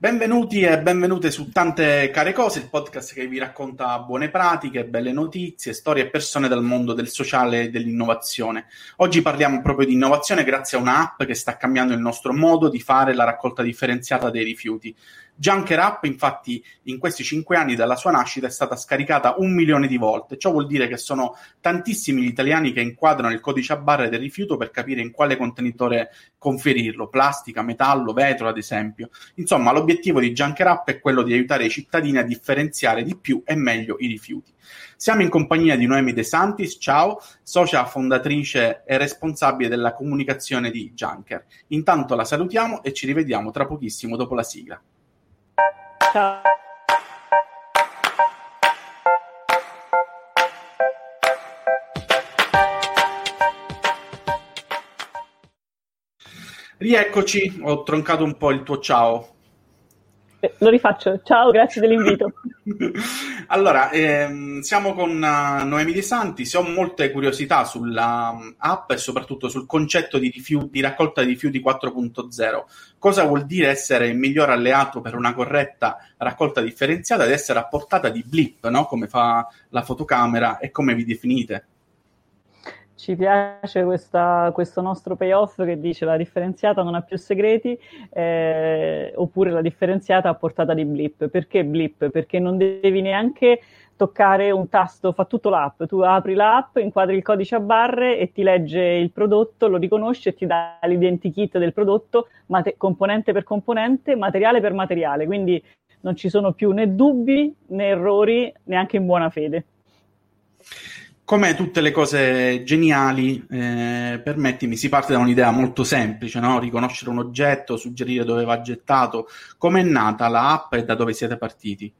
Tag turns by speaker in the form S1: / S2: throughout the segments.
S1: Benvenuti e benvenute su Tante Care Cose, il podcast che vi racconta buone pratiche, belle notizie, storie e persone dal mondo del sociale e dell'innovazione. Oggi parliamo proprio di innovazione grazie a un'app che sta cambiando il nostro modo di fare la raccolta differenziata dei rifiuti. Junker App, infatti, in questi cinque anni dalla sua nascita è stata scaricata un milione di volte. Ciò vuol dire che sono tantissimi gli italiani che inquadrano il codice a barre del rifiuto per capire in quale contenitore conferirlo, plastica, metallo, vetro, ad esempio. Insomma, l'obiettivo di Junker App è quello di aiutare i cittadini a differenziare di più e meglio i rifiuti. Siamo in compagnia di Noemi De Santis, ciao, socia fondatrice e responsabile della comunicazione di Junker. Intanto la salutiamo e ci rivediamo tra pochissimo dopo la sigla. Ciao. Rieccoci, ho troncato un po' il tuo ciao.
S2: Eh, lo rifaccio. Ciao, grazie dell'invito.
S1: allora, ehm, siamo con uh, Noemi De Santi. Se ho molte curiosità sulla um, app e soprattutto sul concetto di, rifiuti, di raccolta di rifiuti 4.0. Cosa vuol dire essere il miglior alleato per una corretta raccolta differenziata ed essere a portata di blip, no? come fa la fotocamera e come vi definite?
S2: Ci piace questa, questo nostro payoff che dice la differenziata non ha più segreti eh, oppure la differenziata a portata di blip. Perché blip? Perché non devi neanche toccare un tasto, fa tutto l'app. Tu apri l'app, inquadri il codice a barre e ti legge il prodotto, lo riconosce e ti dà l'identikit del prodotto, mate- componente per componente, materiale per materiale. Quindi non ci sono più né dubbi né errori, neanche in buona fede
S1: come tutte le cose geniali, eh, permettimi, si parte da un'idea molto semplice, no? riconoscere un oggetto, suggerire dove va gettato. Come è nata l'app e da dove siete partiti?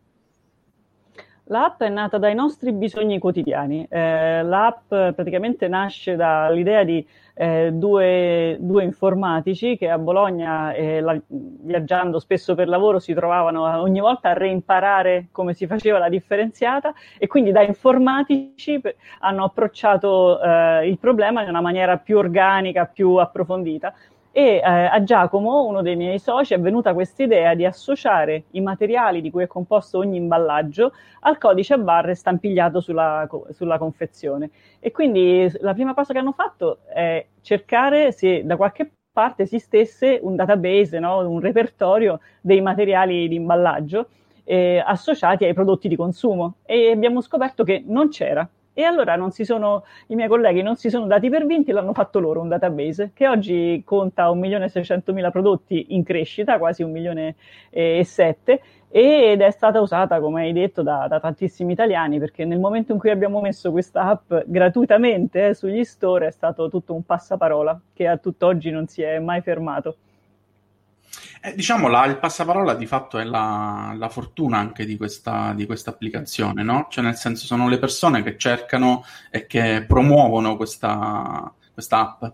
S2: L'app è nata dai nostri bisogni quotidiani. Eh, l'app praticamente nasce dall'idea di eh, due, due, informatici che a Bologna, eh, la, viaggiando spesso per lavoro, si trovavano ogni volta a reimparare come si faceva la differenziata e quindi da informatici hanno approcciato eh, il problema in una maniera più organica, più approfondita e eh, a Giacomo, uno dei miei soci, è venuta questa idea di associare i materiali di cui è composto ogni imballaggio al codice a barre stampigliato sulla, sulla confezione. E quindi la prima cosa che hanno fatto è cercare se da qualche parte esistesse un database, no? un repertorio dei materiali di imballaggio eh, associati ai prodotti di consumo e abbiamo scoperto che non c'era. E allora sono, i miei colleghi non si sono dati per vinti, l'hanno fatto loro un database che oggi conta 1.600.000 prodotti in crescita, quasi 1 milione e 7, ed è stata usata, come hai detto, da, da, tantissimi italiani, perché nel momento in cui abbiamo messo questa app gratuitamente eh, sugli store è stato tutto un passaparola che a tutt'oggi non si è mai fermato.
S1: Eh, diciamo, la, il passaparola di fatto è la, la fortuna anche di questa, applicazione, no? Cioè, nel senso, sono le persone che cercano e che promuovono questa app.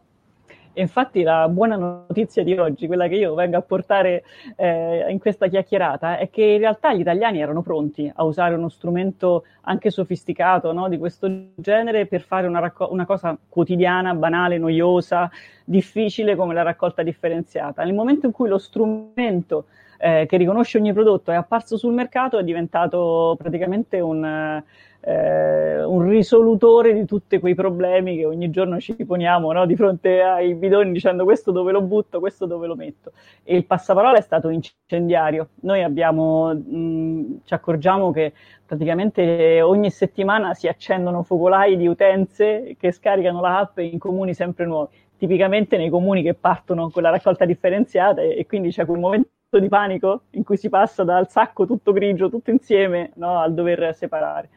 S2: Infatti la buona notizia di oggi, quella che io vengo a portare eh, in questa chiacchierata, è che in realtà gli italiani erano pronti a usare uno strumento anche sofisticato no, di questo genere per fare una, racco- una, cosa quotidiana, banale, noiosa, difficile come la raccolta differenziata. Nel momento in cui lo strumento eh, che riconosce ogni prodotto è apparso sul mercato è diventato praticamente un eh, un risolutore di tutti quei problemi che ogni giorno ci poniamo no? di fronte ai bidoni dicendo questo dove lo butto, questo dove lo metto. E il passaparola è stato incendiario. Noi abbiamo, mh, ci accorgiamo che praticamente ogni settimana si accendono focolai di utenze che scaricano l'app in comuni sempre nuovi. Tipicamente nei comuni che partono con la raccolta differenziata e, e quindi c'è quel momento di panico in cui si passa dal sacco tutto grigio, tutto insieme, no, al dover separare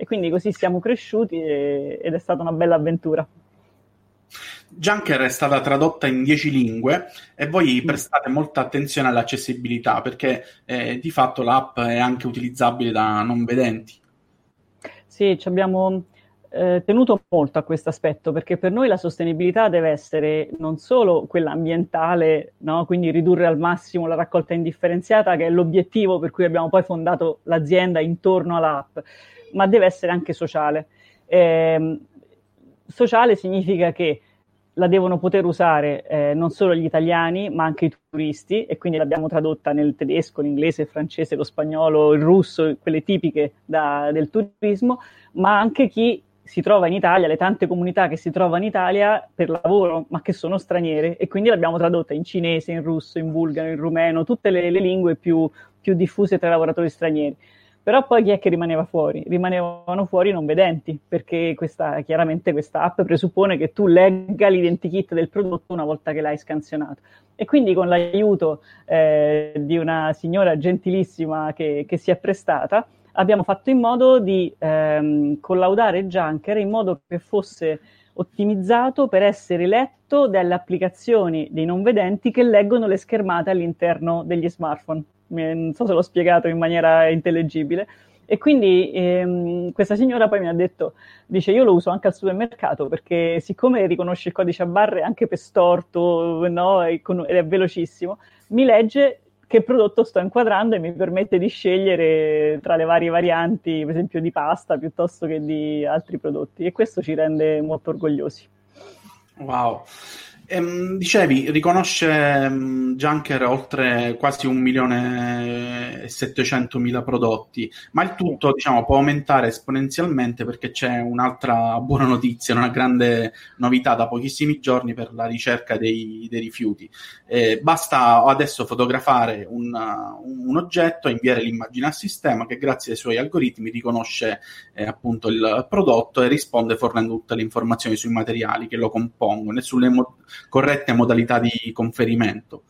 S2: e quindi così siamo cresciuti e, ed è stata una bella avventura.
S1: Junker è stata tradotta in dieci lingue e voi mm. prestate molta attenzione all'accessibilità perché eh, di fatto l'app è anche utilizzabile da non vedenti.
S2: Sì, ci abbiamo eh, tenuto molto a questo aspetto perché per noi la sostenibilità deve essere non solo quella ambientale, no? quindi ridurre al massimo la raccolta indifferenziata, che è l'obiettivo per cui abbiamo poi fondato l'azienda intorno all'app, ma deve essere anche sociale. Eh, sociale significa che la devono poter usare eh, non solo gli italiani, ma anche i turisti, e quindi l'abbiamo tradotta nel tedesco, l'inglese, il francese, lo spagnolo, il russo, quelle tipiche da, del turismo, ma anche chi si trova in Italia, le tante comunità che si trovano in Italia per lavoro, ma che sono straniere, e quindi l'abbiamo tradotta in cinese, in russo, in bulgaro, in rumeno, tutte le, le lingue più, più diffuse tra i lavoratori stranieri. Però poi chi è che rimaneva fuori? Rimanevano fuori i non vedenti, perché questa, chiaramente questa app presuppone che tu legga l'identikit del prodotto una volta che l'hai scansionato. E quindi con l'aiuto eh, di una signora gentilissima che, che, si è prestata, abbiamo fatto in modo di ehm, collaudare Junker in modo che fosse ottimizzato per essere letto dalle applicazioni dei non vedenti che leggono le schermate all'interno degli smartphone non so se l'ho spiegato in maniera intellegibile. E quindi ehm, questa signora poi mi ha detto, dice io lo uso anche al supermercato perché siccome riconosce il codice a barre anche per storto, no, ed è velocissimo, mi legge che prodotto sto inquadrando e mi permette di scegliere tra le varie varianti, per esempio di pasta piuttosto che di altri prodotti e questo ci rende molto orgogliosi.
S1: Wow. Ehm, dicevi, riconosce um, Junker oltre quasi un milione e settecentomila prodotti, ma il tutto diciamo, può aumentare esponenzialmente perché c'è un'altra buona notizia, una grande novità da pochissimi giorni per la ricerca dei, dei rifiuti. Eh, basta adesso fotografare un, un, oggetto, inviare l'immagine al sistema che grazie ai suoi algoritmi riconosce eh, appunto il prodotto e risponde fornendo tutte le informazioni sui materiali che lo compongono e sulle mo- corrette modalità di conferimento.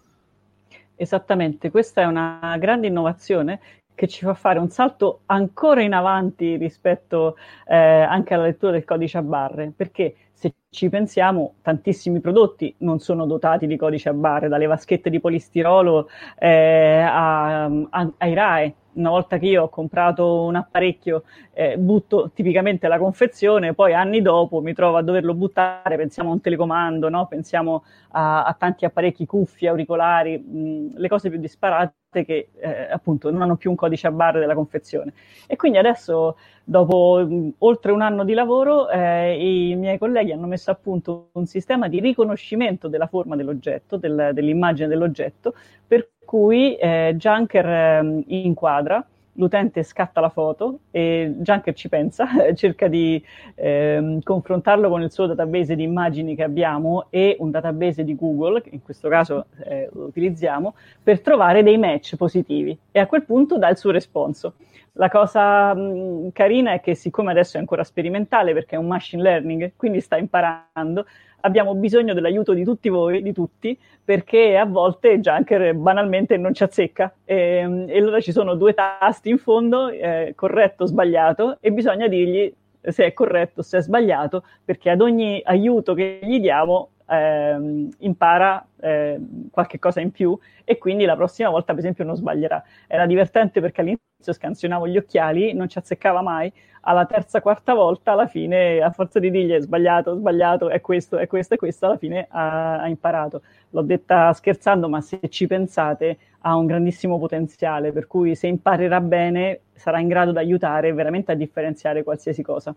S2: Esattamente, questa è una grande innovazione che ci fa fare un salto ancora in avanti rispetto eh, anche alla lettura del codice a barre, perché se ci pensiamo, tantissimi prodotti non sono dotati di codice a barre, dalle vaschette di polistirolo eh, a, a, ai RAE, una volta che io ho comprato un apparecchio, eh, butto tipicamente la confezione, poi anni dopo mi trovo a doverlo buttare, pensiamo a un telecomando, no? pensiamo a, a, tanti apparecchi, cuffie, auricolari, mh, le cose più disparate che eh, appunto non hanno più un codice a barre della confezione. E quindi adesso, dopo mh, oltre un anno di lavoro, eh, i miei colleghi hanno messo a punto un sistema di riconoscimento della forma dell'oggetto, del, dell'immagine dell'oggetto, per cui eh, Junker eh, inquadra, l'utente scatta la foto e Junker ci pensa, cerca di eh, confrontarlo con il suo database di immagini che abbiamo e un database di Google, che in questo caso eh, utilizziamo, per trovare dei match positivi e a quel punto dà il suo responso. La cosa mh, carina è che siccome adesso è ancora sperimentale perché è un machine learning, quindi sta imparando, abbiamo bisogno dell'aiuto di tutti voi, di tutti, perché a volte Junker banalmente non ci azzecca. E, e allora ci sono due tasti in fondo, eh, corretto, sbagliato, e bisogna dirgli se è corretto, se è sbagliato, perché ad ogni aiuto che gli diamo eh, impara eh, qualche cosa in più e quindi la prossima volta, per esempio, non sbaglierà. Era divertente perché all'inizio scansionavo gli occhiali, non ci azzeccava mai, alla terza, quarta volta, alla fine, a forza di dirgli sbagliato, sbagliato, è questo, è questo, è questo, alla fine ha, ha imparato. L'ho detta scherzando, ma se ci pensate, ha un grandissimo potenziale, per cui se imparerà bene sarà in grado di aiutare veramente a differenziare qualsiasi cosa.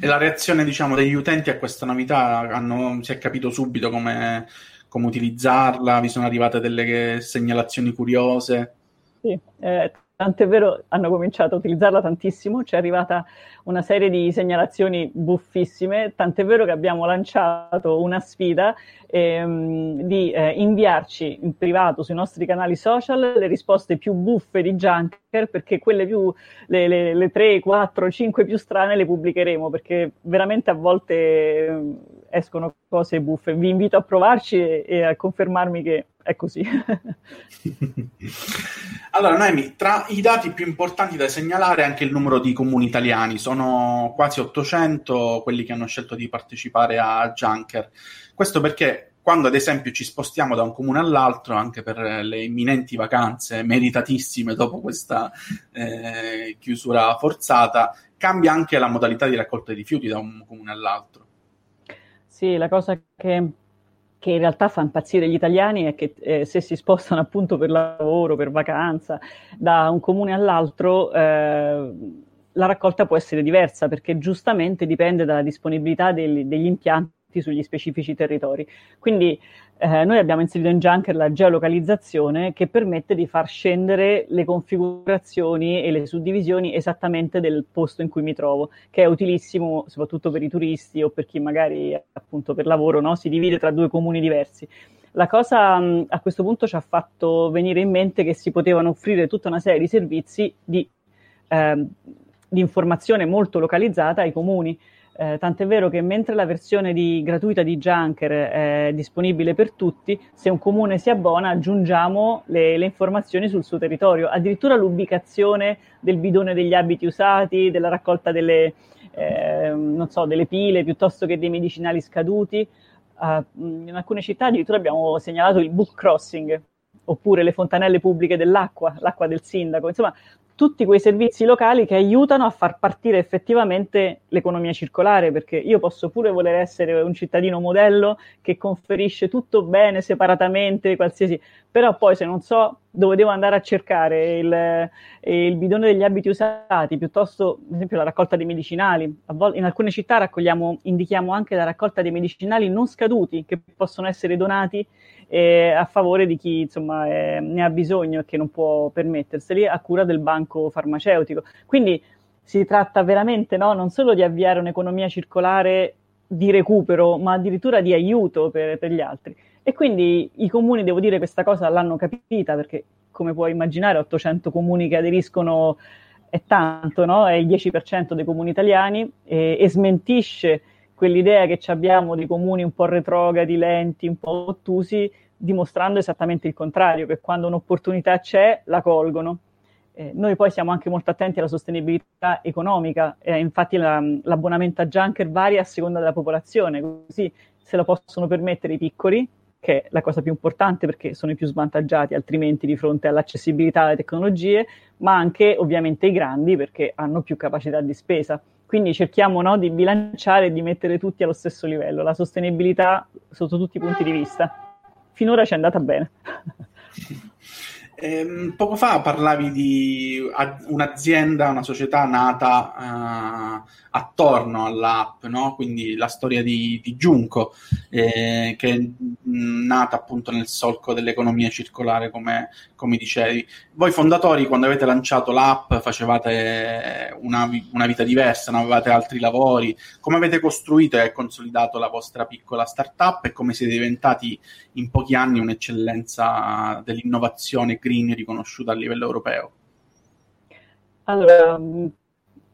S1: E la reazione, diciamo, degli utenti a questa novità hanno, si è capito subito come, come utilizzarla, vi sono arrivate delle segnalazioni curiose.
S2: Sì, eh, tant'è vero, hanno cominciato a utilizzarla tantissimo, ci è arrivata una serie di segnalazioni buffissime, tant'è vero che abbiamo lanciato una sfida ehm, di eh, inviarci in privato sui nostri canali social le risposte più buffe di Junker, perché quelle più, le, le, le 3, 4, 5 più strane le pubblicheremo, perché veramente a volte eh, escono cose buffe. Vi invito a provarci e, e a confermarmi che è così.
S1: allora, Noemi, tra i dati più importanti da segnalare anche il numero di comuni italiani. Sono quasi 800 quelli che hanno scelto di partecipare a Junker. Questo perché quando ad esempio ci spostiamo da un comune all'altro, anche per le imminenti vacanze meritatissime dopo questa eh, chiusura forzata, cambia anche la modalità di raccolta dei rifiuti da un comune all'altro.
S2: Sì, la cosa che che in realtà fa impazzire gli italiani è che eh, se si spostano appunto per lavoro, per vacanza, da un comune all'altro, eh, la raccolta può essere diversa perché giustamente dipende dalla disponibilità degli, degli impianti sugli specifici territori. Quindi eh, noi abbiamo inserito in Junker la geolocalizzazione che permette di far scendere le configurazioni e le suddivisioni esattamente del posto in cui mi trovo, che è utilissimo soprattutto per i turisti o per chi magari appunto per lavoro no? si divide tra due comuni diversi. La cosa a questo punto ci ha fatto venire in mente che si potevano offrire tutta una serie di servizi di, eh, di informazione molto localizzata ai comuni. Eh, tant'è vero che mentre la versione di, gratuita di Junker è disponibile per tutti, se un comune si abbona aggiungiamo le, le, informazioni sul suo territorio, addirittura l'ubicazione del bidone degli abiti usati, della raccolta delle, eh, so, delle pile piuttosto che dei medicinali scaduti. Uh, in alcune città addirittura abbiamo segnalato il book crossing, oppure le fontanelle pubbliche dell'acqua, l'acqua del sindaco, insomma tutti quei servizi locali che aiutano a far partire effettivamente l'economia circolare, perché io posso pure voler essere un cittadino modello che conferisce tutto bene separatamente, qualsiasi, però poi se non so dove devo andare a cercare il, il bidone degli abiti usati, piuttosto, ad esempio, la raccolta dei medicinali. Vol- in alcune città raccogliamo, indichiamo anche la raccolta dei medicinali non scaduti che possono essere donati eh, a favore di chi insomma, eh, ne ha bisogno e che non può permetterseli a cura del banco farmaceutico. Quindi si tratta veramente no, non solo di avviare un'economia circolare di recupero, ma addirittura di aiuto per, per gli altri. E quindi i comuni, devo dire, questa cosa l'hanno capita perché, come puoi immaginare, 800 comuni che aderiscono è tanto, no? È il 10% dei comuni italiani e, e smentisce quell'idea che abbiamo di comuni un po' retrogradi, lenti, un po' ottusi, dimostrando esattamente il contrario, che quando un'opportunità c'è, la colgono. Eh, noi poi siamo anche molto attenti alla sostenibilità economica, eh, infatti la, l'abbonamento a Junker varia a seconda della popolazione, così se lo possono permettere i piccoli, che è la cosa più importante perché sono i più svantaggiati altrimenti di fronte all'accessibilità alle tecnologie, ma anche ovviamente i grandi perché hanno più capacità di spesa. Quindi cerchiamo no, di bilanciare e di mettere tutti allo stesso livello, la sostenibilità sotto tutti i punti di vista. Finora ci è andata bene.
S1: Eh, poco fa parlavi di un'azienda, una società nata uh, attorno all'app, no? quindi la storia di, di Giunco, eh, che è nata appunto nel solco dell'economia circolare, come, come, dicevi. Voi fondatori, quando avete lanciato l'app, facevate una, una vita diversa, non avevate altri lavori. Come avete costruito e consolidato la vostra piccola startup e come siete diventati in pochi anni un'eccellenza dell'innovazione green? riconosciuta a livello europeo?
S2: Allora,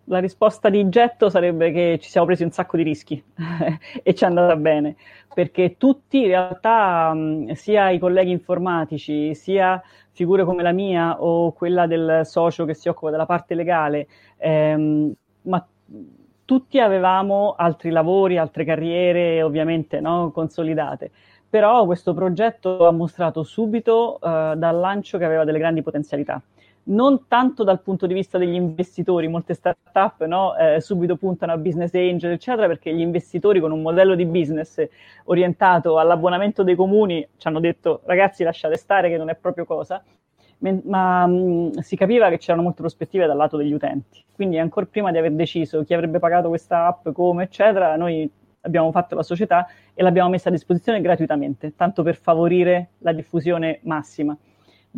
S2: la risposta di getto sarebbe che ci siamo presi un sacco di rischi e ci è andata bene, perché tutti in realtà, mm, sia i colleghi informatici, sia figure come la mia o quella del socio che si occupa della parte legale, ehm, ma tutti avevamo altri lavori, altre carriere ovviamente no, consolidate però questo progetto ha mostrato subito uh, dal lancio che aveva delle grandi potenzialità. Non tanto dal punto di vista degli investitori, molte start-up no, eh, subito puntano a business angel, eccetera, perché gli investitori con un modello di business orientato all'abbonamento dei comuni ci hanno detto ragazzi lasciate stare che non è proprio cosa, ma mh, mm, si capiva che c'erano molte prospettive dal lato degli utenti. Quindi ancora prima di aver deciso chi avrebbe pagato questa app, come, eccetera, noi abbiamo fatto la società e l'abbiamo messa a disposizione gratuitamente, tanto per favorire la diffusione massima.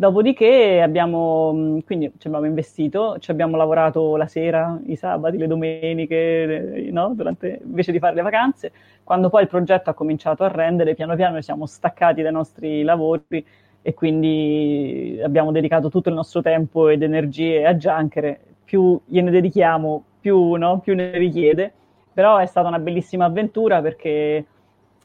S2: Dopodiché abbiamo, quindi ci abbiamo investito, ci abbiamo lavorato la sera, i sabati, le domeniche, no? Durante, invece di fare le vacanze. Quando poi il progetto ha cominciato a rendere, piano piano ci siamo staccati dai nostri lavori e quindi abbiamo dedicato tutto il nostro tempo ed energie a Junker. Più gliene dedichiamo, più, no? più ne richiede però è stata una bellissima avventura perché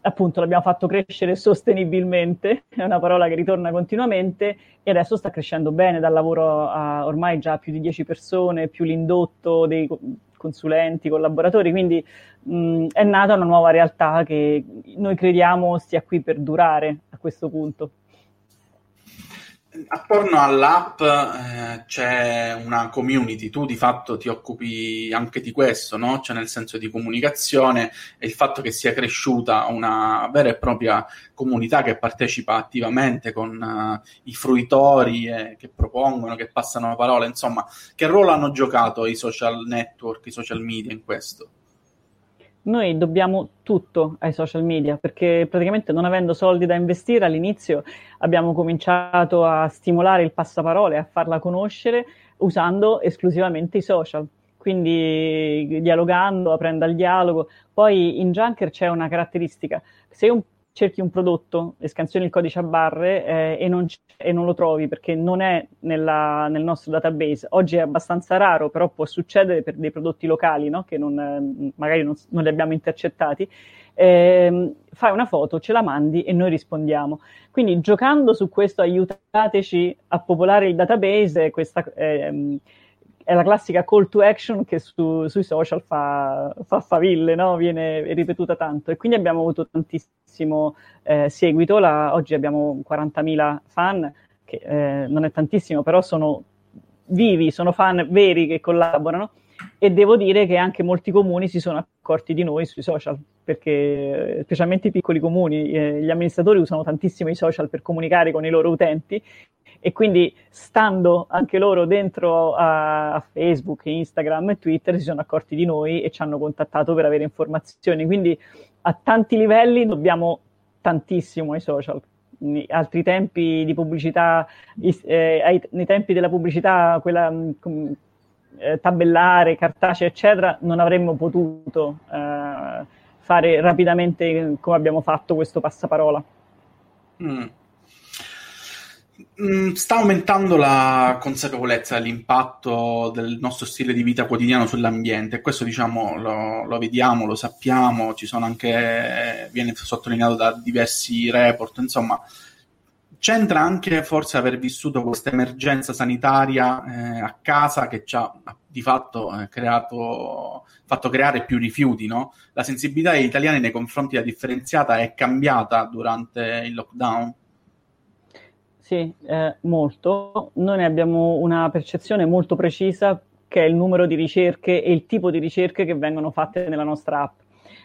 S2: appunto l'abbiamo fatto crescere sostenibilmente, è una parola che ritorna continuamente e adesso sta crescendo bene dal lavoro a ormai già più di 10 persone, più l'indotto dei consulenti, collaboratori, quindi mh, è nata una nuova realtà che noi crediamo stia qui per durare a questo punto
S1: attorno all'app eh, c'è una community, tu di fatto ti occupi anche di questo, no? Cioè nel senso di comunicazione e il fatto che sia cresciuta una vera e propria comunità che partecipa attivamente con uh, i fruitori eh, che propongono, che passano la parola, insomma, che ruolo hanno giocato i social network, i social media in questo?
S2: Noi dobbiamo tutto ai social media perché praticamente non avendo soldi da investire all'inizio abbiamo cominciato a stimolare il passaparole, a farla conoscere usando esclusivamente i social. Quindi dialogando, aprendo al dialogo. Poi in Junker c'è una caratteristica. Se un cerchi un prodotto e scansioni il codice a barre eh, e, non e, non lo trovi perché non è nella, nel nostro database. Oggi è abbastanza raro, però può succedere per dei prodotti locali no? che non, magari non, non, li abbiamo intercettati. Eh, fai una foto, ce la mandi e noi rispondiamo. Quindi giocando su questo aiutateci a popolare il database, questa... Eh, è la classica call to action che su, sui social fa, fa faville, no? viene ripetuta tanto. E quindi abbiamo avuto tantissimo eh, seguito, la, oggi abbiamo 40.000 fan, che eh, non è tantissimo, però sono vivi, sono fan veri che collaborano. E devo dire che anche molti comuni si sono accorti di noi sui social, perché specialmente i piccoli comuni, eh, gli amministratori usano tantissimo i social per comunicare con i loro utenti e quindi stando anche loro dentro a, a, Facebook, Instagram e Twitter si sono accorti di noi e ci hanno contattato per avere informazioni. Quindi a tanti livelli dobbiamo tantissimo ai social. Altri tempi di pubblicità, eh, ai, nei tempi della pubblicità, quella mm, eh, tabellare, cartacea, eccetera, non avremmo potuto eh, fare rapidamente come abbiamo fatto questo passaparola. Mm.
S1: Mm, sta aumentando la consapevolezza dell'impatto del nostro stile di vita quotidiano sull'ambiente. Questo, diciamo, lo, lo, vediamo, lo sappiamo, ci sono anche, viene sottolineato da diversi report, insomma, c'entra anche forse aver vissuto questa emergenza sanitaria eh, a casa che ci ha di fatto eh, creato, fatto creare più rifiuti, no? La sensibilità degli italiani nei confronti della differenziata è cambiata durante il lockdown?
S2: Sì, eh, molto. Noi ne abbiamo una percezione molto precisa che è il numero di ricerche e il tipo di ricerche che vengono fatte nella nostra app.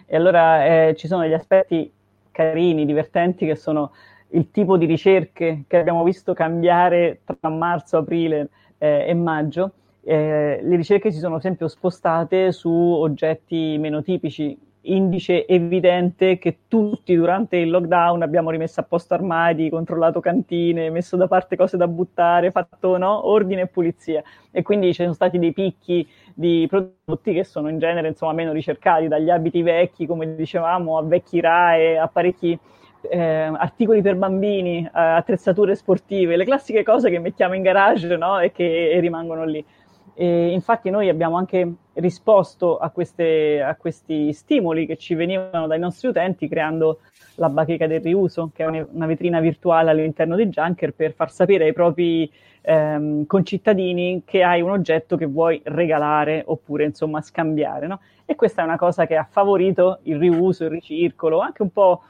S2: E allora eh, ci sono degli aspetti carini, divertenti, che sono il tipo di ricerche che abbiamo visto cambiare tra marzo, aprile eh, e maggio. Eh, le ricerche si sono, esempio, spostate su oggetti meno tipici, indice evidente che tutti durante il lockdown abbiamo rimesso a posto armadi, controllato cantine, messo da parte cose da buttare, fatto no? ordine e pulizia. E quindi ci sono stati dei picchi di prodotti che sono in genere insomma, meno ricercati, dagli abiti vecchi, come dicevamo, a vecchi RAE, apparecchi. Eh, articoli per bambini, eh, attrezzature sportive, le classiche cose che mettiamo in garage no? e che e rimangono lì. E infatti noi abbiamo anche risposto a, queste, a, questi stimoli che ci venivano dai nostri utenti creando la bacheca del riuso, che è una vetrina virtuale all'interno di Junker per far sapere ai propri ehm, concittadini che hai un oggetto che vuoi regalare oppure insomma scambiare. No? E questa è una cosa che ha favorito il riuso, il ricircolo, anche un po'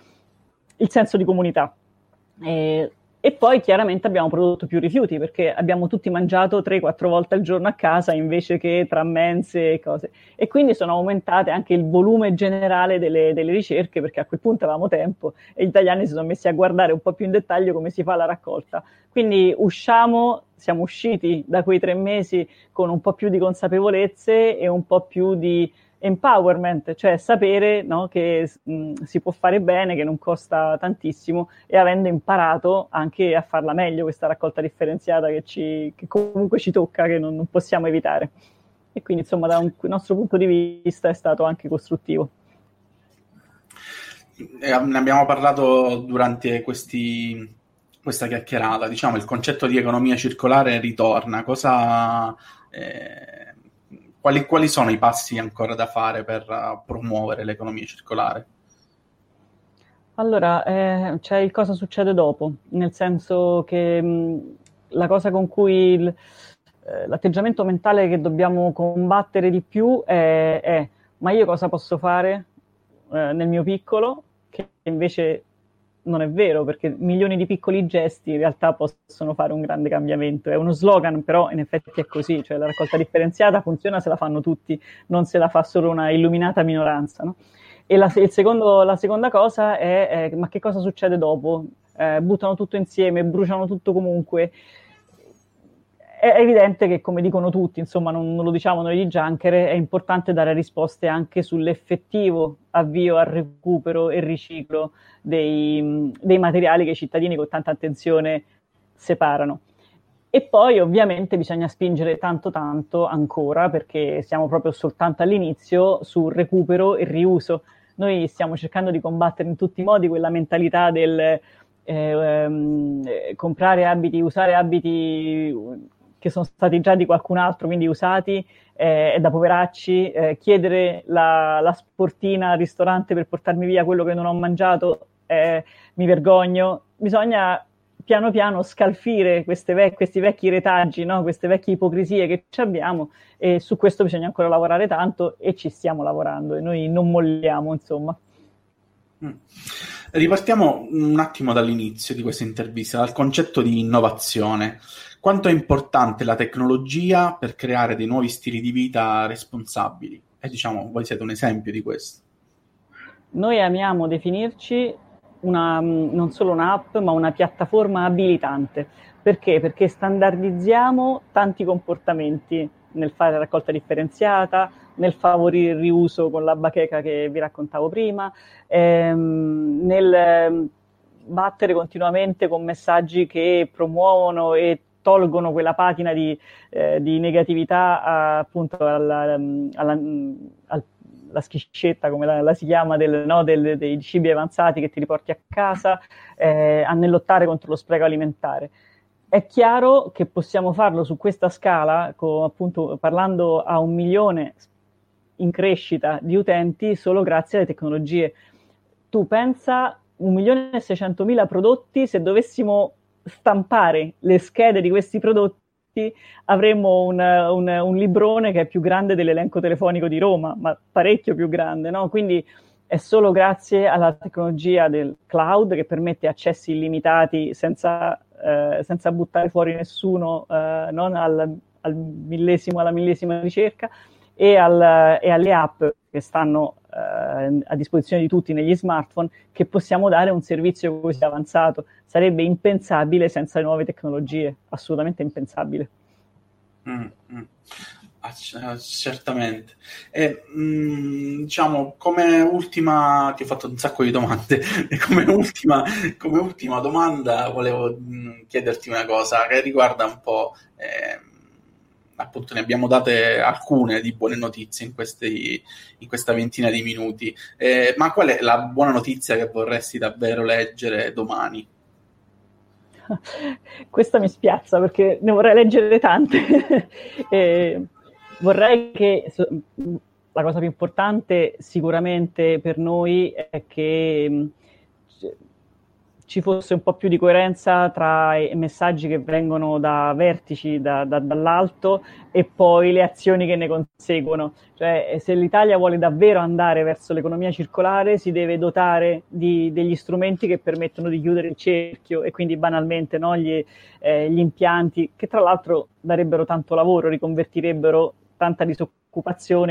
S2: il senso di comunità. E e poi chiaramente abbiamo prodotto più rifiuti perché abbiamo tutti mangiato 3-4 volte al giorno a casa invece che tra mense e cose. E quindi sono aumentate anche il volume generale delle, delle, ricerche perché a quel punto avevamo tempo e gli italiani si sono messi a guardare un po' più in dettaglio come si fa la raccolta. Quindi usciamo, siamo usciti da quei tre mesi con un po' più di consapevolezze e un po' più di empowerment, cioè sapere no, che mh, si può fare bene, che non costa tantissimo e avendo imparato anche a farla meglio questa raccolta differenziata che, ci, che comunque ci tocca, che non, non, possiamo evitare. E quindi insomma da un nostro punto di vista è stato anche costruttivo.
S1: Ne abbiamo parlato durante questi, questa chiacchierata, diciamo il concetto di economia circolare ritorna, cosa... Eh, quali, quali, sono i passi ancora da fare per uh, promuovere l'economia circolare?
S2: Allora, eh, c'è il cosa succede dopo, nel senso che mh, la cosa con cui il, eh, l'atteggiamento mentale che dobbiamo combattere di più è, è ma io cosa posso fare eh, nel mio piccolo che invece non è vero, perché milioni di piccoli gesti in realtà possono fare un grande cambiamento. È uno slogan, però in effetti è così, cioè la raccolta differenziata funziona se la fanno tutti, non se la fa solo una illuminata minoranza. No? E la, secondo, la, seconda cosa è, è, ma che cosa succede dopo? Eh, buttano tutto insieme, bruciano tutto comunque. È evidente che, come dicono tutti, insomma, non, non, lo diciamo noi di Junker, è importante dare risposte anche sull'effettivo avvio al recupero e riciclo dei, dei materiali che i cittadini con tanta attenzione separano. E poi ovviamente bisogna spingere tanto tanto ancora, perché siamo proprio soltanto all'inizio, sul recupero e riuso. Noi stiamo cercando di combattere in tutti i modi quella mentalità del eh, ehm, comprare abiti, usare abiti che sono stati già di qualcun altro, quindi usati eh, da poveracci, eh, chiedere la, la, sportina al ristorante per portarmi via quello che non ho mangiato, eh, mi vergogno. Bisogna piano piano scalfire vec- questi vecchi retaggi, no? queste vecchie ipocrisie che abbiamo e su questo bisogna ancora lavorare tanto e ci stiamo lavorando e noi non molliamo, insomma.
S1: Mm. Ripartiamo un attimo dall'inizio di questa intervista, dal concetto di innovazione. Quanto è importante la tecnologia per creare dei nuovi stili di vita responsabili? E diciamo, voi siete un esempio di questo.
S2: Noi amiamo definirci una, non solo un'app, ma una piattaforma abilitante. Perché? Perché standardizziamo tanti comportamenti nel fare raccolta differenziata, nel favorire il riuso con la bacheca che vi raccontavo prima, ehm, nel ehm, battere continuamente con messaggi che promuovono e tolgono quella patina di, eh, di negatività a, appunto alla, alla, alla, schiscetta, come la, la si chiama, del, no, del, dei cibi avanzati che ti riporti a casa, eh, a nell'ottare contro lo spreco alimentare. È chiaro che possiamo farlo su questa scala, con, appunto parlando a un milione in crescita di utenti solo grazie alle tecnologie. Tu pensa un milione e seicentomila prodotti, se dovessimo stampare le schede di questi prodotti avremmo un, un, un, librone che è più grande dell'elenco telefonico di Roma, ma parecchio più grande, no? Quindi è solo grazie alla tecnologia del cloud che permette accessi illimitati senza, eh, senza buttare fuori nessuno, eh, non al, al millesimo, alla millesima ricerca, e, al, e alle app che stanno eh, a disposizione di tutti negli smartphone, che possiamo dare un servizio così avanzato. Sarebbe impensabile senza le nuove tecnologie, assolutamente impensabile.
S1: Mm, mm. Ah, certamente. E, mh, mm, diciamo, come ultima, ti ho fatto un sacco di domande, come ultima, come ultima domanda volevo mh, mm, chiederti una cosa che riguarda un po'... Eh, appunto ne abbiamo date alcune di buone notizie in, questi, in questa ventina di minuti. Eh, ma qual è la buona notizia che vorresti davvero leggere domani?
S2: Questa mi spiazza perché ne vorrei leggere tante. eh, vorrei che la cosa più importante sicuramente per noi è che ci fosse un po' più di coerenza tra i messaggi che vengono da vertici da, da, dall'alto e poi le azioni che ne conseguono. Cioè, se l'Italia vuole davvero andare verso l'economia circolare, si deve dotare di, degli strumenti che permettono di chiudere il cerchio e quindi banalmente no, gli, eh, gli impianti, che tra l'altro darebbero tanto lavoro, riconvertirebbero tanta disoccupazione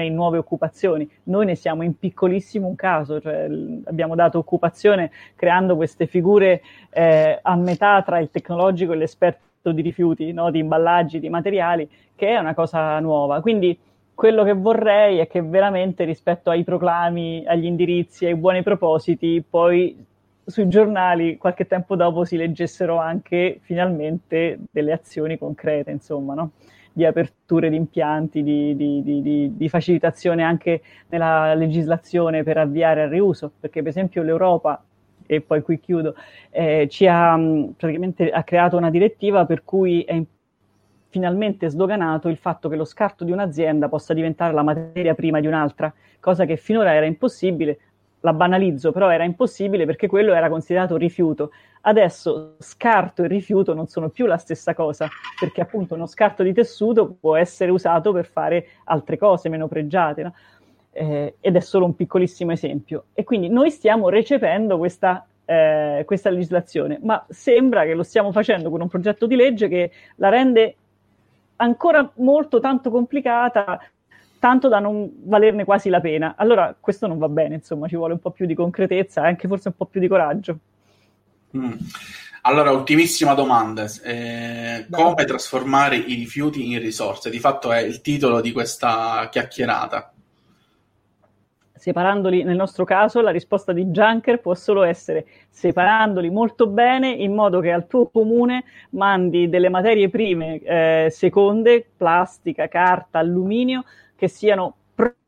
S2: in nuove occupazioni. Noi ne siamo in piccolissimo un caso, cioè abbiamo dato occupazione creando queste figure eh, a metà tra il tecnologico e l'esperto di rifiuti, no? di imballaggi, di materiali, che è una cosa nuova. Quindi quello che vorrei è che veramente rispetto ai proclami, agli indirizzi, ai buoni propositi, poi sui giornali qualche tempo dopo si leggessero anche finalmente delle azioni concrete, insomma, no? Di aperture di impianti, di, di, di, di, facilitazione anche nella legislazione per avviare al riuso, perché per esempio l'Europa, e poi qui chiudo, eh, ci ha praticamente ha creato una direttiva per cui è finalmente sdoganato il fatto che lo scarto di un'azienda possa diventare la materia prima di un'altra, cosa che finora era impossibile, la banalizzo, però era impossibile perché quello era considerato rifiuto. Adesso scarto e rifiuto non sono più la stessa cosa, perché appunto uno scarto di tessuto può essere usato per fare altre cose meno pregiate, no? eh, ed è solo un piccolissimo esempio. E quindi noi stiamo recependo questa, eh, questa legislazione, ma sembra che lo stiamo facendo con un progetto di legge che la rende ancora molto tanto complicata tanto da non valerne quasi la pena. Allora questo non va bene, insomma, ci vuole un po' più di concretezza e anche forse un po' più di coraggio.
S1: Mm. Allora, ultimissima domanda. Eh, come trasformare i rifiuti in risorse? Di fatto è il titolo di questa chiacchierata.
S2: Separandoli, nel nostro caso, la risposta di Junker può solo essere separandoli molto bene in modo che al tuo comune mandi delle materie prime eh, seconde, plastica, carta, alluminio, che siano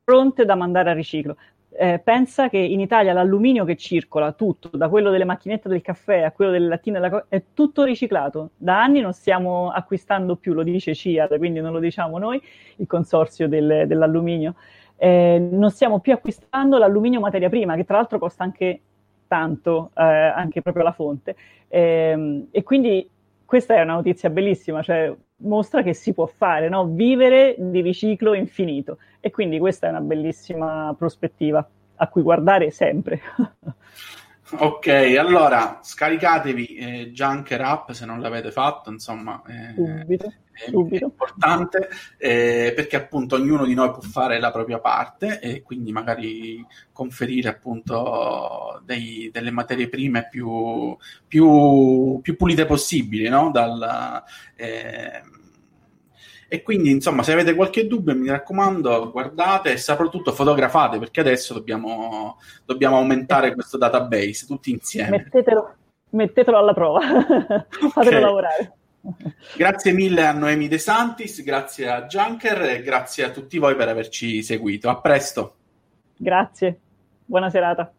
S2: pronte da mandare a riciclo eh, pensa che in Italia l'alluminio che circola, tutto, da quello delle macchinette del caffè a quello delle lattine, co- è tutto riciclato. Da anni non stiamo acquistando più, lo dice CIAD, quindi non lo diciamo noi, il consorzio del, dell'alluminio. Eh, non stiamo più acquistando l'alluminio materia prima, che tra l'altro costa anche tanto, eh, anche proprio la fonte. Eh, e quindi questa è una notizia bellissima, cioè mostra che si può fare, no? vivere di riciclo infinito. E quindi questa è una bellissima prospettiva a cui guardare sempre.
S1: Ok, allora scaricatevi eh, Junker App se non l'avete fatto, insomma, eh, subito, è, subito. è, importante eh, perché appunto ognuno di noi può fare la propria parte e quindi magari conferire appunto dei, delle materie prime più, più, più pulite possibili, no? Dal, eh, e quindi, insomma, se avete qualche dubbio, mi raccomando, guardate e soprattutto fotografate, perché adesso dobbiamo, dobbiamo aumentare questo database tutti insieme.
S2: Mettetelo, mettetelo alla prova, fatelo lavorare.
S1: Grazie mille a Noemi De Santis, grazie a Junker e grazie a tutti voi per averci seguito. A presto.
S2: Grazie, buona serata.